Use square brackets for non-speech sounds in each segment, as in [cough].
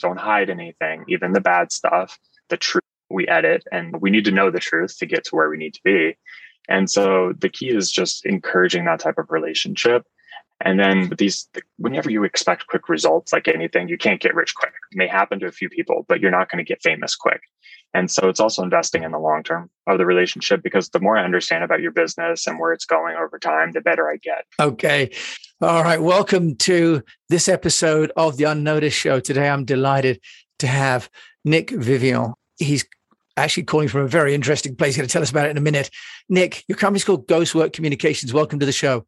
don't hide anything, even the bad stuff, the truth we edit, and we need to know the truth to get to where we need to be. And so the key is just encouraging that type of relationship. And then these, whenever you expect quick results, like anything, you can't get rich quick. It may happen to a few people, but you're not going to get famous quick. And so it's also investing in the long term of the relationship because the more I understand about your business and where it's going over time, the better I get. Okay. All right. Welcome to this episode of the Unnoticed Show. Today, I'm delighted to have Nick Vivion. He's actually calling from a very interesting place. He's going to tell us about it in a minute. Nick, your company's called Ghostwork Communications. Welcome to the show.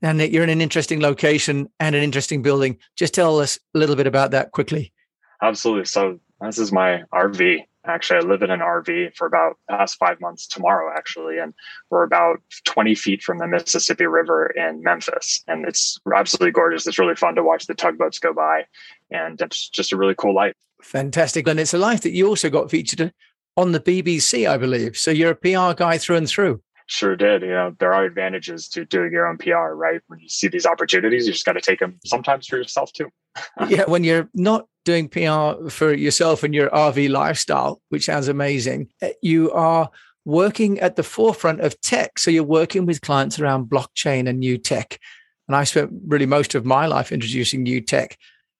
Now, Nick, you're in an interesting location and an interesting building. Just tell us a little bit about that quickly. Absolutely. So, this is my RV. Actually, I live in an RV for about past five months tomorrow, actually. And we're about 20 feet from the Mississippi River in Memphis. And it's absolutely gorgeous. It's really fun to watch the tugboats go by. And it's just a really cool life. Fantastic. And it's a life that you also got featured on the BBC, I believe. So you're a PR guy through and through. Sure did. You know, there are advantages to doing your own PR, right? When you see these opportunities, you just got to take them sometimes for yourself too. [laughs] yeah, when you're not doing PR for yourself and your RV lifestyle, which sounds amazing, eh, you are working at the forefront of tech. So you're working with clients around blockchain and new tech. And I spent really most of my life introducing new tech.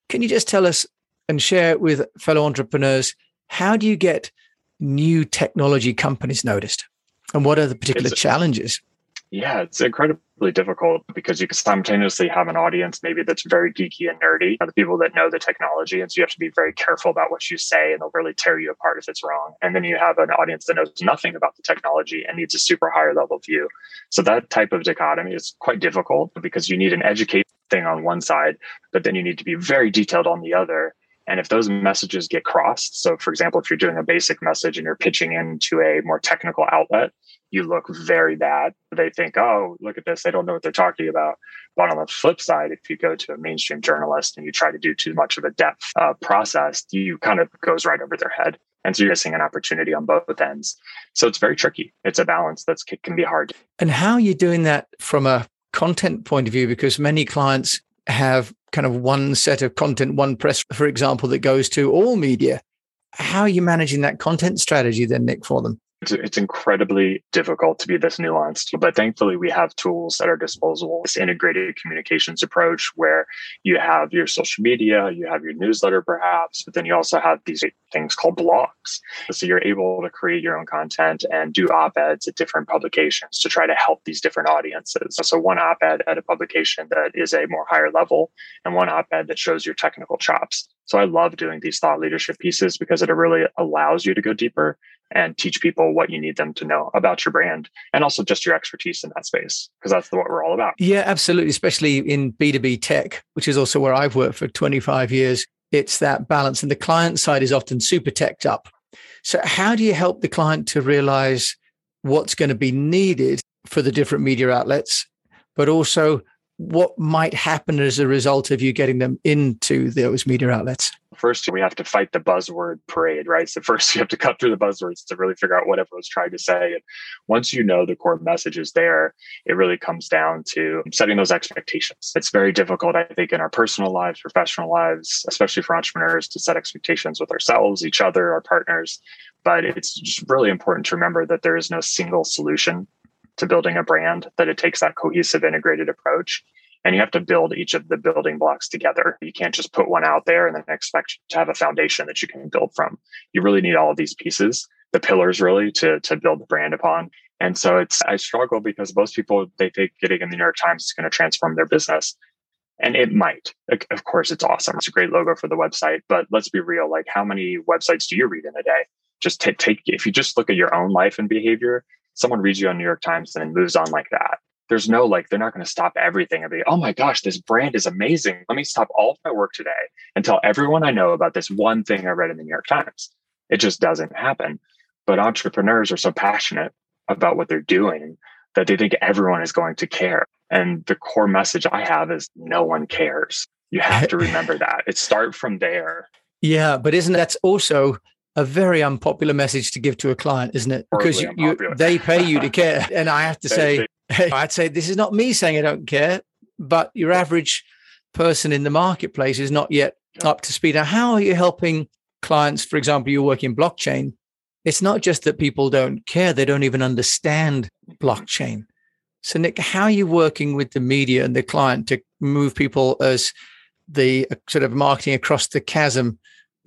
Can you just tell us and share with fellow entrepreneurs how do you get new technology companies noticed? And what are the particular it's, challenges? Yeah, it's incredibly difficult because you can simultaneously have an audience maybe that's very geeky and nerdy, the people that know the technology. And so you have to be very careful about what you say and they'll really tear you apart if it's wrong. And then you have an audience that knows nothing about the technology and needs a super higher level view. So that type of dichotomy is quite difficult because you need an educated thing on one side, but then you need to be very detailed on the other. And if those messages get crossed, so for example, if you're doing a basic message and you're pitching into a more technical outlet, you look very bad. They think, oh, look at this. They don't know what they're talking about. But on the flip side, if you go to a mainstream journalist and you try to do too much of a depth uh, process, you kind of goes right over their head. And so you're missing an opportunity on both ends. So it's very tricky. It's a balance that can be hard. And how are you doing that from a content point of view? Because many clients have kind of one set of content, one press, for example, that goes to all media. How are you managing that content strategy then, Nick, for them? It's, it's incredibly difficult to be this nuanced, but thankfully we have tools at our disposal. This integrated communications approach where you have your social media, you have your newsletter perhaps, but then you also have these things called blogs. So you're able to create your own content and do op-eds at different publications to try to help these different audiences. So one op-ed at a publication that is a more higher level and one op-ed that shows your technical chops. So I love doing these thought leadership pieces because it really allows you to go deeper and teach people what you need them to know about your brand and also just your expertise in that space because that's what we're all about. Yeah, absolutely. Especially in B2B tech, which is also where I've worked for 25 years. It's that balance. And the client side is often super teched up. So, how do you help the client to realize what's going to be needed for the different media outlets, but also what might happen as a result of you getting them into those media outlets? First, we have to fight the buzzword parade, right? So, first, you have to cut through the buzzwords to really figure out what everyone's trying to say. And once you know the core message is there, it really comes down to setting those expectations. It's very difficult, I think, in our personal lives, professional lives, especially for entrepreneurs to set expectations with ourselves, each other, our partners. But it's just really important to remember that there is no single solution to building a brand, that it takes that cohesive, integrated approach. And you have to build each of the building blocks together. You can't just put one out there and then expect to have a foundation that you can build from. You really need all of these pieces, the pillars really to, to build the brand upon. And so it's, I struggle because most people, they think getting in the New York Times is going to transform their business. And it might. Of course, it's awesome. It's a great logo for the website. But let's be real. Like, how many websites do you read in a day? Just take, take if you just look at your own life and behavior, someone reads you on New York Times and then moves on like that. There's no like, they're not going to stop everything and be, oh my gosh, this brand is amazing. Let me stop all of my work today and tell everyone I know about this one thing I read in the New York Times. It just doesn't happen. But entrepreneurs are so passionate about what they're doing that they think everyone is going to care. And the core message I have is no one cares. You have to [laughs] remember that. It start from there. Yeah, but isn't that also a very unpopular message to give to a client, isn't it? Because you, you, they pay you to care. And I have to say, [laughs] I'd say this is not me saying I don't care, but your average person in the marketplace is not yet up to speed. Now, how are you helping clients? For example, you're working blockchain. It's not just that people don't care, they don't even understand blockchain. So, Nick, how are you working with the media and the client to move people as the uh, sort of marketing across the chasm,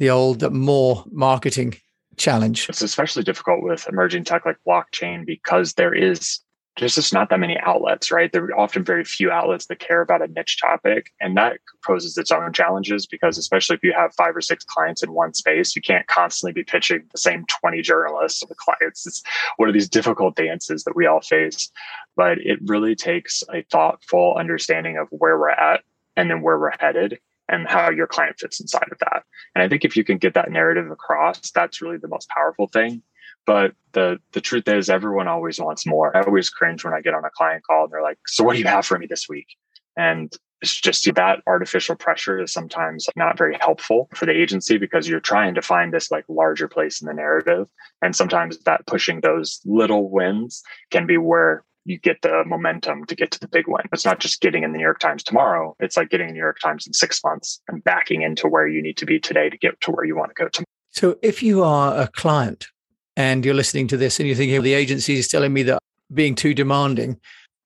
the old Moore marketing challenge? It's especially difficult with emerging tech like blockchain because there is there's just not that many outlets, right? There are often very few outlets that care about a niche topic. And that poses its own challenges because, especially if you have five or six clients in one space, you can't constantly be pitching the same 20 journalists to the clients. It's one of these difficult dances that we all face. But it really takes a thoughtful understanding of where we're at and then where we're headed and how your client fits inside of that. And I think if you can get that narrative across, that's really the most powerful thing. But the the truth is everyone always wants more. I always cringe when I get on a client call and they're like, So what do you have for me this week? And it's just that artificial pressure is sometimes not very helpful for the agency because you're trying to find this like larger place in the narrative. And sometimes that pushing those little wins can be where you get the momentum to get to the big win. It's not just getting in the New York Times tomorrow. It's like getting in the New York Times in six months and backing into where you need to be today to get to where you want to go tomorrow. So if you are a client and you're listening to this and you're thinking, the agency is telling me that being too demanding,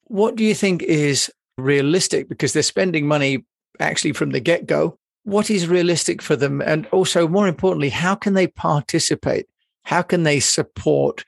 what do you think is realistic? Because they're spending money actually from the get go. What is realistic for them? And also, more importantly, how can they participate? How can they support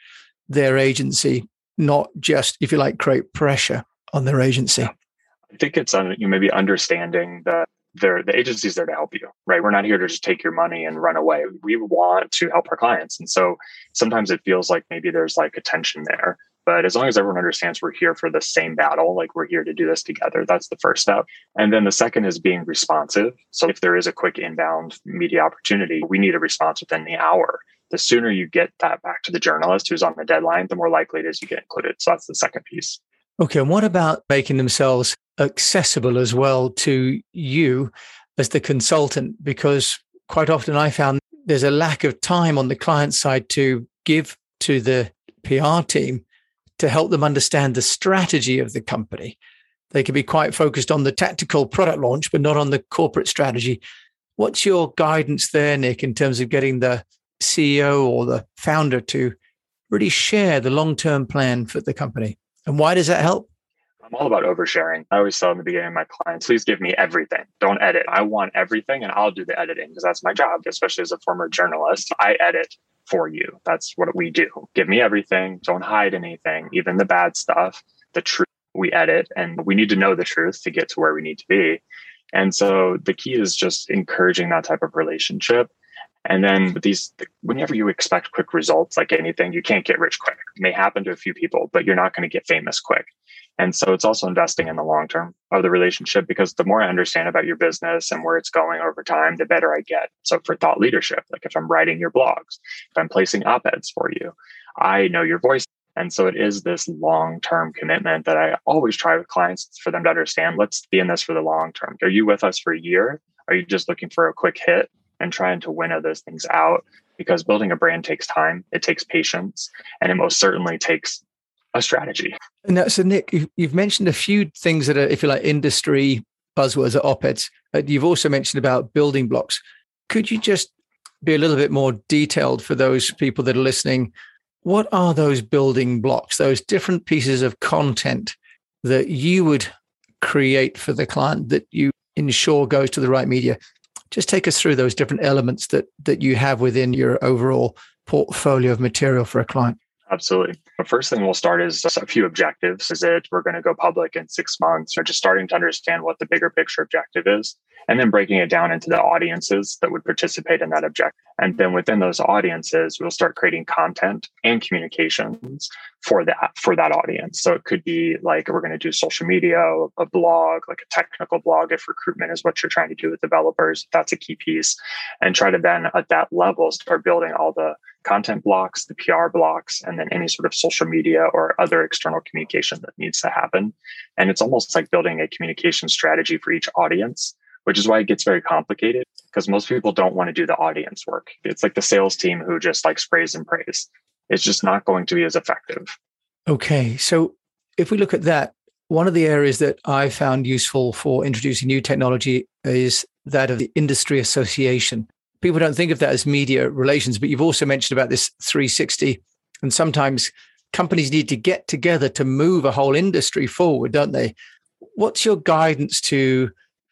their agency not just, if you like, create pressure on their agency? I think it's on you maybe understanding that they're the agency's there to help you, right? We're not here to just take your money and run away. We want to help our clients. And so sometimes it feels like maybe there's like a tension there. But as long as everyone understands we're here for the same battle, like we're here to do this together, that's the first step. And then the second is being responsive. So if there is a quick inbound media opportunity, we need a response within the hour the sooner you get that back to the journalist who's on the deadline, the more likely it is you get included. So that's the second piece. Okay. And what about making themselves accessible as well to you as the consultant? Because quite often I found there's a lack of time on the client side to give to the PR team to help them understand the strategy of the company. They can be quite focused on the tactical product launch, but not on the corporate strategy. What's your guidance there, Nick, in terms of getting the CEO or the founder to really share the long term plan for the company. And why does that help? I'm all about oversharing. I always tell in the beginning of my clients, please give me everything. Don't edit. I want everything and I'll do the editing because that's my job, especially as a former journalist. I edit for you. That's what we do. Give me everything. Don't hide anything, even the bad stuff, the truth we edit. And we need to know the truth to get to where we need to be. And so the key is just encouraging that type of relationship and then these, whenever you expect quick results, like anything, you can't get rich quick. It may happen to a few people, but you're not going to get famous quick. And so it's also investing in the long term of the relationship because the more I understand about your business and where it's going over time, the better I get. So for thought leadership, like if I'm writing your blogs, if I'm placing op eds for you, I know your voice. And so it is this long term commitment that I always try with clients for them to understand. Let's be in this for the long term. Are you with us for a year? Are you just looking for a quick hit? And trying to winnow those things out because building a brand takes time, it takes patience, and it most certainly takes a strategy. Now, so, Nick, you've mentioned a few things that are, if you like, industry buzzwords or op-eds. You've also mentioned about building blocks. Could you just be a little bit more detailed for those people that are listening? What are those building blocks, those different pieces of content that you would create for the client that you ensure goes to the right media? Just take us through those different elements that that you have within your overall portfolio of material for a client. Absolutely. The first thing we'll start is a few objectives. Is it we're going to go public in six months, or just starting to understand what the bigger picture objective is, and then breaking it down into the audiences that would participate in that objective. And then within those audiences, we'll start creating content and communications for that for that audience. So it could be like we're going to do social media, a blog, like a technical blog if recruitment is what you're trying to do with developers. That's a key piece, and try to then at that level start building all the content blocks, the PR blocks, and then any sort of social media or other external communication that needs to happen. And it's almost like building a communication strategy for each audience, which is why it gets very complicated because most people don't want to do the audience work. It's like the sales team who just like sprays and prays. It's just not going to be as effective. Okay. So if we look at that, one of the areas that I found useful for introducing new technology is that of the industry association. People don't think of that as media relations, but you've also mentioned about this 360. And sometimes companies need to get together to move a whole industry forward, don't they? What's your guidance to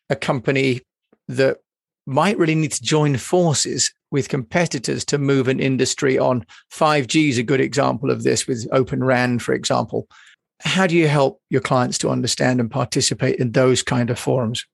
a company that might really need to join forces with competitors to move an industry on 5G is a good example of this with Open RAN, for example. How do you help your clients to understand and participate in those kind of forums?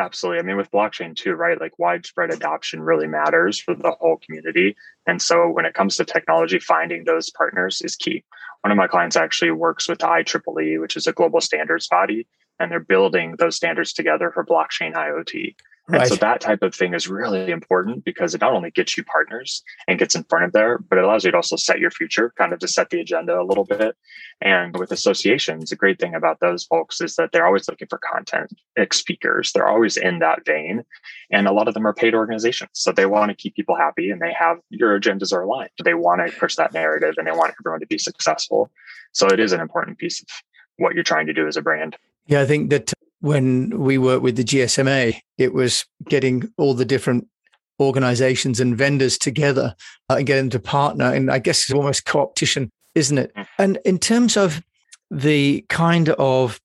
Absolutely. I mean, with blockchain too, right? Like widespread adoption really matters for the whole community. And so when it comes to technology, finding those partners is key. One of my clients actually works with the IEEE, which is a global standards body, and they're building those standards together for blockchain IoT. Right. And so that type of thing is really important because it not only gets you partners and gets in front of there, but it allows you to also set your future, kind of to set the agenda a little bit. And with associations, the great thing about those folks is that they're always looking for content, speakers. They're always in that vein. And a lot of them are paid organizations. So they want to keep people happy and they have your agendas are aligned. They want to push that narrative and they want everyone to be successful. So it is an important piece of what you're trying to do as a brand. Yeah, I think that when we worked with the GSMA, it was getting all the different organizations and vendors together uh, and getting them to partner. And I guess it's almost co-opetition, isn't it? Mm. And in terms of the kind of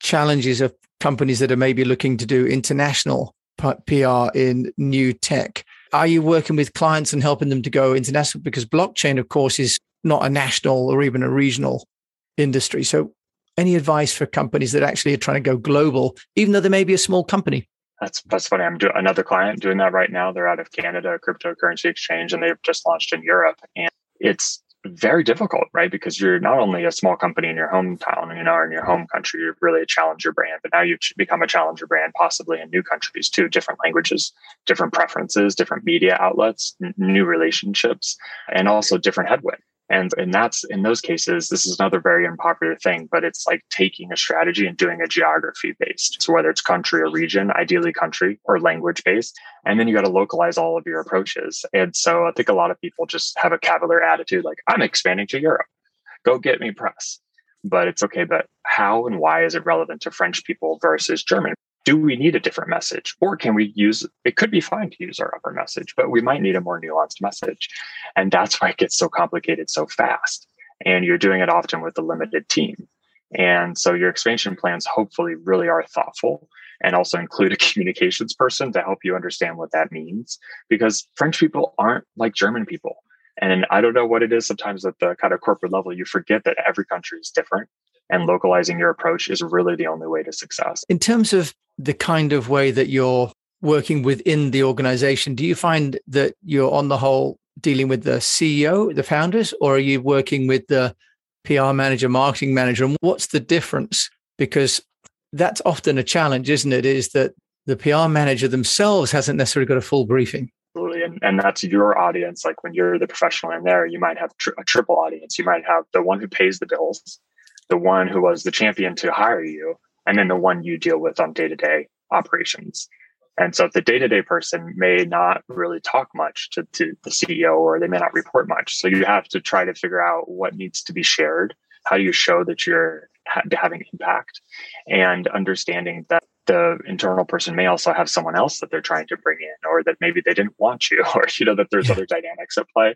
challenges of companies that are maybe looking to do international PR in new tech, are you working with clients and helping them to go international? Because blockchain, of course, is not a national or even a regional industry. So any advice for companies that actually are trying to go global, even though they may be a small company? That's that's funny. I'm doing another client doing that right now. They're out of Canada, a cryptocurrency exchange, and they've just launched in Europe. And it's very difficult, right? Because you're not only a small company in your hometown, you know, in your home country, you're really a challenger brand, but now you've become a challenger brand, possibly in new countries too, different languages, different preferences, different media outlets, n- new relationships, and also different headwind. And and that's in those cases, this is another very unpopular thing, but it's like taking a strategy and doing a geography based. So whether it's country or region, ideally country or language based, and then you got to localize all of your approaches. And so I think a lot of people just have a cavalier attitude, like I'm expanding to Europe. Go get me press. But it's okay, but how and why is it relevant to French people versus German do we need a different message? Or can we use it could be fine to use our upper message but we might need a more nuanced message. And that's why it gets so complicated so fast. And you're doing it often with a limited team. And so your expansion plans hopefully really are thoughtful and also include a [laughs] communications person to help you understand what that means. Because french people aren't like german people. And i don't know what it is sometimes at the kind of corporate level you forget that every country is different and localizing your approach is really the only way to success. In terms of the kind of way that you're working within the organization, do you find that you're on the whole dealing with the CEO, the founders, or are you working with the PR manager, marketing manager? And what's the difference? Because that's often a challenge, isn't it? Is that the PR manager themselves hasn't necessarily got a full briefing. Absolutely. And, and that's your audience. Like when you're the professional in there, you might have tr- a triple audience. You might have the one who pays the bills, the one who was the champion to hire you, and then the one you deal with on day to day operations. And so the day to day person may not really talk much to, to the CEO or they may not report much. So you have to try to figure out what needs to be shared. How do you show that you're ha- having impact and understanding that the internal person may also have someone else that they're trying to bring in or that maybe they didn't want you [laughs] or you know that there's other dynamics at play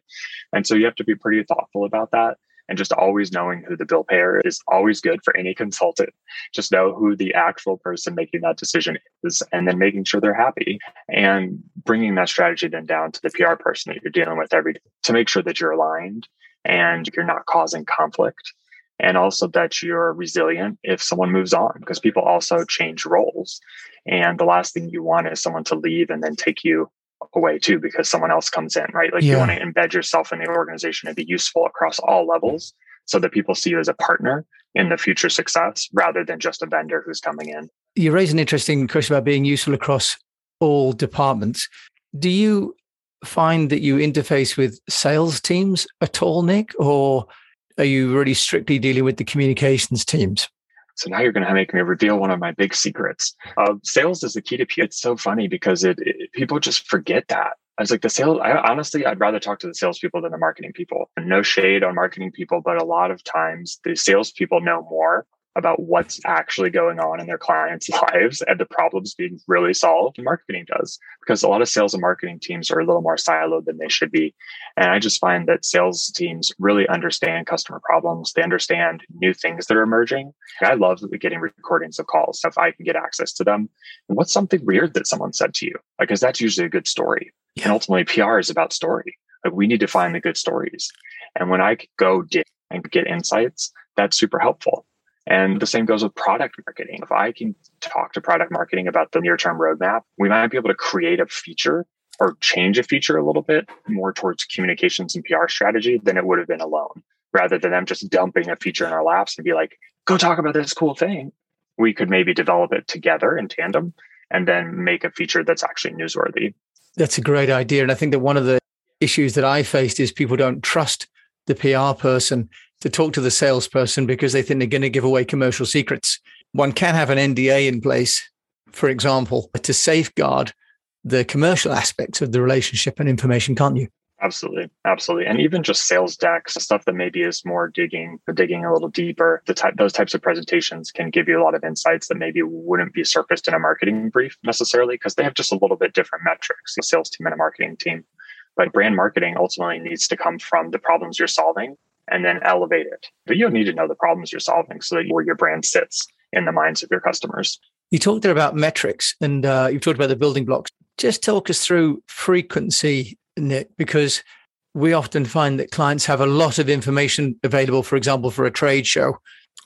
and so you have to be pretty thoughtful about that and just always knowing who the bill payer is always good for any consultant. Just know who the actual person making that decision is and then making sure they're happy and bringing that strategy then down to the PR person that you're dealing with every day to make sure that you're aligned and you're not causing conflict and also that you're resilient if someone moves on because people also change roles and the last thing you want is someone to leave and then take you away too because someone else comes in, right? Like yeah. you want to embed yourself in the organization and be useful across all levels so that people see you as a partner in the future success rather than just a vendor who's coming in. You raise an interesting question about being useful across all departments. Do you find that you interface with sales teams at all, Nick, or are you really strictly dealing with the communications teams? So now you're going to make me reveal one of my big secrets. Uh, sales is the key to P. It's so funny because it, it, people just forget that. I was like the sales. I honestly, I'd rather talk to the salespeople than the marketing people. No shade on marketing people, but a lot of times the salespeople know more about what's actually going on in their clients' lives and the problems being really solved. And marketing does because a lot of sales and marketing teams are a little more siloed than they should be. And I just find that sales teams really understand customer problems. They understand new things that are emerging. I love getting recordings of calls if I can get access to them. And what's something weird that someone said to you? Because that's usually a good story. Yeah. And ultimately, PR is about story. Like we need to find the good stories. And when I go dig and get insights, that's super helpful. And the same goes with product marketing. If I can talk to product marketing about the near term roadmap, we might be able to create a feature or change a feature a little bit more towards communications and PR strategy than it would have been alone, rather than them just dumping a feature in our laps and be like, go talk about this cool thing. We could maybe develop it together in tandem and then make a feature that's actually newsworthy. That's a great idea. And I think that one of the issues that I faced is people don't trust the PR person to talk to the salesperson because they think they're going to give away commercial secrets. One can have an NDA in place, for example, to safeguard the commercial aspects of the relationship and information, can't you? Absolutely, absolutely, and even just sales decks, stuff that maybe is more digging, digging a little deeper. The type, those types of presentations can give you a lot of insights that maybe wouldn't be surfaced in a marketing brief necessarily because they have just a little bit different metrics. A sales team and a marketing team, but brand marketing ultimately needs to come from the problems you're solving and then elevate it. But you need to know the problems you're solving so that where your brand sits in the minds of your customers. You talked there about metrics and uh, you've talked about the building blocks. Just talk us through frequency, Nick, because we often find that clients have a lot of information available, for example, for a trade show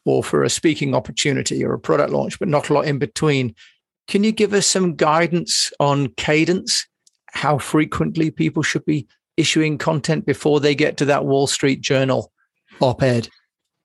or for a speaking opportunity or a product launch, but not a lot in between. Can you give us some guidance on cadence, how frequently people should be issuing content before they get to that Wall Street Journal op ed?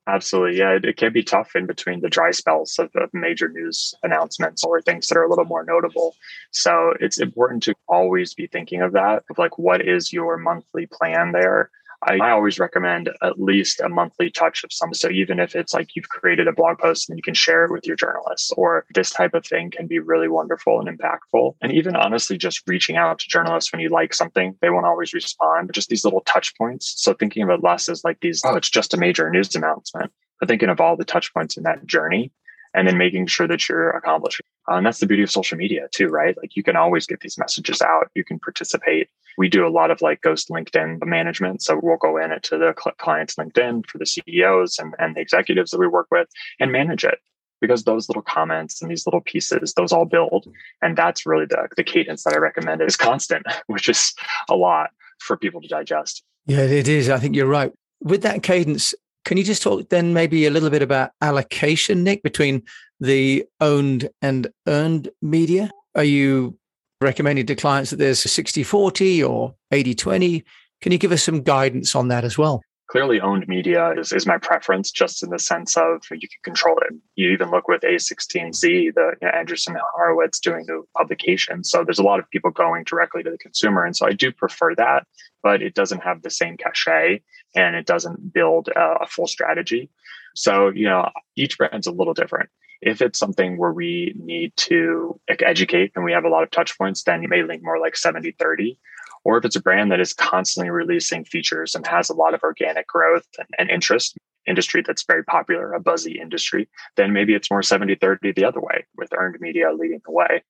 Absolutely. Yeah, it, it, can be tough in between the dry spells of, of major news announcements or things that are a little more notable. So it's important to always be thinking of that, of like, what is your monthly plan there? I, I, always recommend at least a monthly touch of some. So even if it's like you've created a blog post and you can share it with your journalists, or this type of thing can be really wonderful and impactful. And even honestly, just reaching out to journalists when you like something, they won't always respond, but just these little touch points. So thinking of it less as like these, oh, it's just a major news announcement, but thinking of all the touch points in that journey and then making sure that you're accomplishing. Uh, and that's the beauty of social media too, right? Like you can always get these messages out. You can participate. We do a lot of like ghost LinkedIn management. So we'll go in to the client's LinkedIn for the CEOs and, and the executives that we work with and manage it because those little comments and these little pieces, those all build. And that's really the, the cadence that I recommend is constant, [laughs] which is a lot for people to digest. Yeah, it is. I think you're right. With that cadence, can you just talk then maybe a little bit about allocation, Nick, between the owned and earned media? Are you recommending to clients that there's 60 40 or 80 20? Can you give us some guidance on that as well? Clearly, owned media is, is my preference, just in the sense of you can control it. You even look with A16Z, the you know, Andreessen Horowitz doing the publication. So there's a lot of people going directly to the consumer. And so I do prefer that, but it doesn't have the same cachet and it doesn't build a, a full strategy. So, you know, each brand's a little different. If it's something where we need to educate and we have a lot of touch points, then you may link more like 70 30. Or if it's a brand that is constantly releasing features and has a lot of organic growth and, and interest, industry that's very popular, a buzzy industry, then maybe it's more 70 30 the other way with earned media leading the way.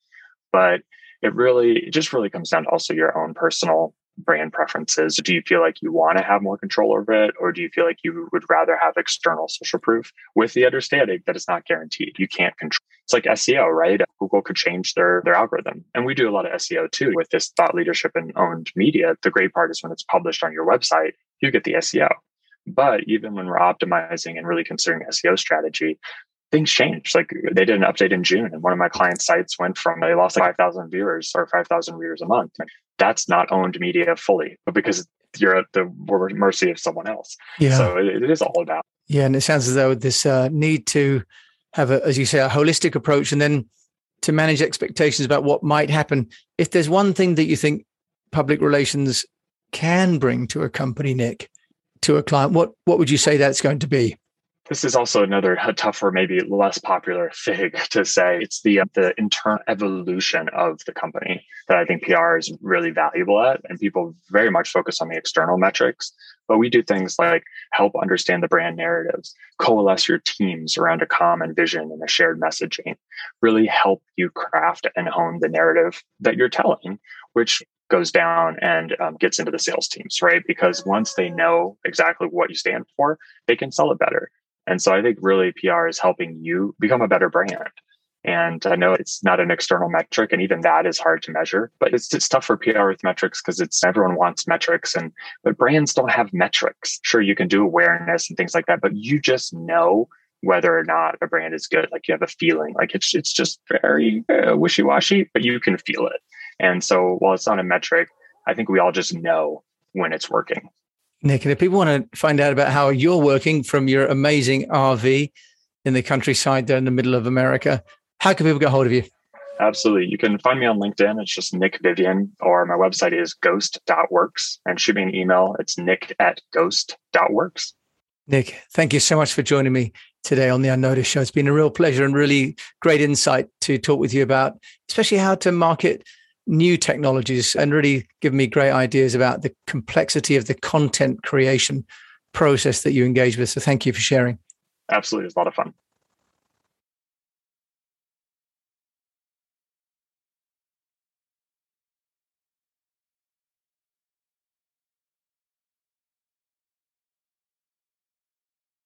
But it really, it just really comes down to also your own personal brand preferences? Do you feel like you want to have more control over it, or do you feel like you would rather have external social proof with the understanding that it's not guaranteed? You can't control. It's like SEO, right? Google could change their their algorithm, and we do a lot of SEO too with this thought leadership and owned media. The great part is when it's published on your website, you get the SEO. But even when we're optimizing and really considering SEO strategy, things changed. Like they did an update in June, and one of my client sites went from they lost like five thousand viewers or five thousand readers a month that's not owned media fully, but because you're at the mercy of someone else. Yeah. So it, it is all about. Yeah, and it sounds as though this uh, need to have a, as you say, a holistic approach, and then to manage expectations about what might happen. If there's one thing that you think public relations can bring to a company, Nick, to a client, what what would you say that's going to be? This is also another tougher, maybe less popular thing [laughs] to say. It's the the internal evolution of the company that I think PR is really valuable at, and people very much focus on the external metrics. But we do things like help understand the brand narratives, coalesce your teams around a common vision and a shared messaging, really help you craft and hone the narrative that you're telling, which goes down and um, gets into the sales teams, right? Because once they know exactly what you stand for, they can sell it better. And so I think really PR is helping you become a better brand. And I know it's not an external metric, and even that is hard to measure. But it's it's tough for PR with metrics because it's everyone wants metrics, and but brands don't have metrics. Sure, you can do awareness and things like that, but you just know whether or not a brand is good. Like you have a feeling. Like it's it's just very uh, wishy washy, but you can feel it. And so while it's not a metric, I think we all just know when it's working. Nick, and if people want to find out about how you're working from your amazing RV in the countryside there in the middle of America, how can people get hold of you? Absolutely. You can find me on LinkedIn. It's just Nick Vivion, or my website is ghost.works and shoot me an email. It's nick at ghost.works. Nick, thank you so much for joining me today on the Unnoticed Show. It's been a real pleasure and really great insight to talk with you about, especially how to market new technologies and really give me great ideas about the complexity of the content creation process that you engage with. So thank you for sharing. Absolutely. It was a lot of fun.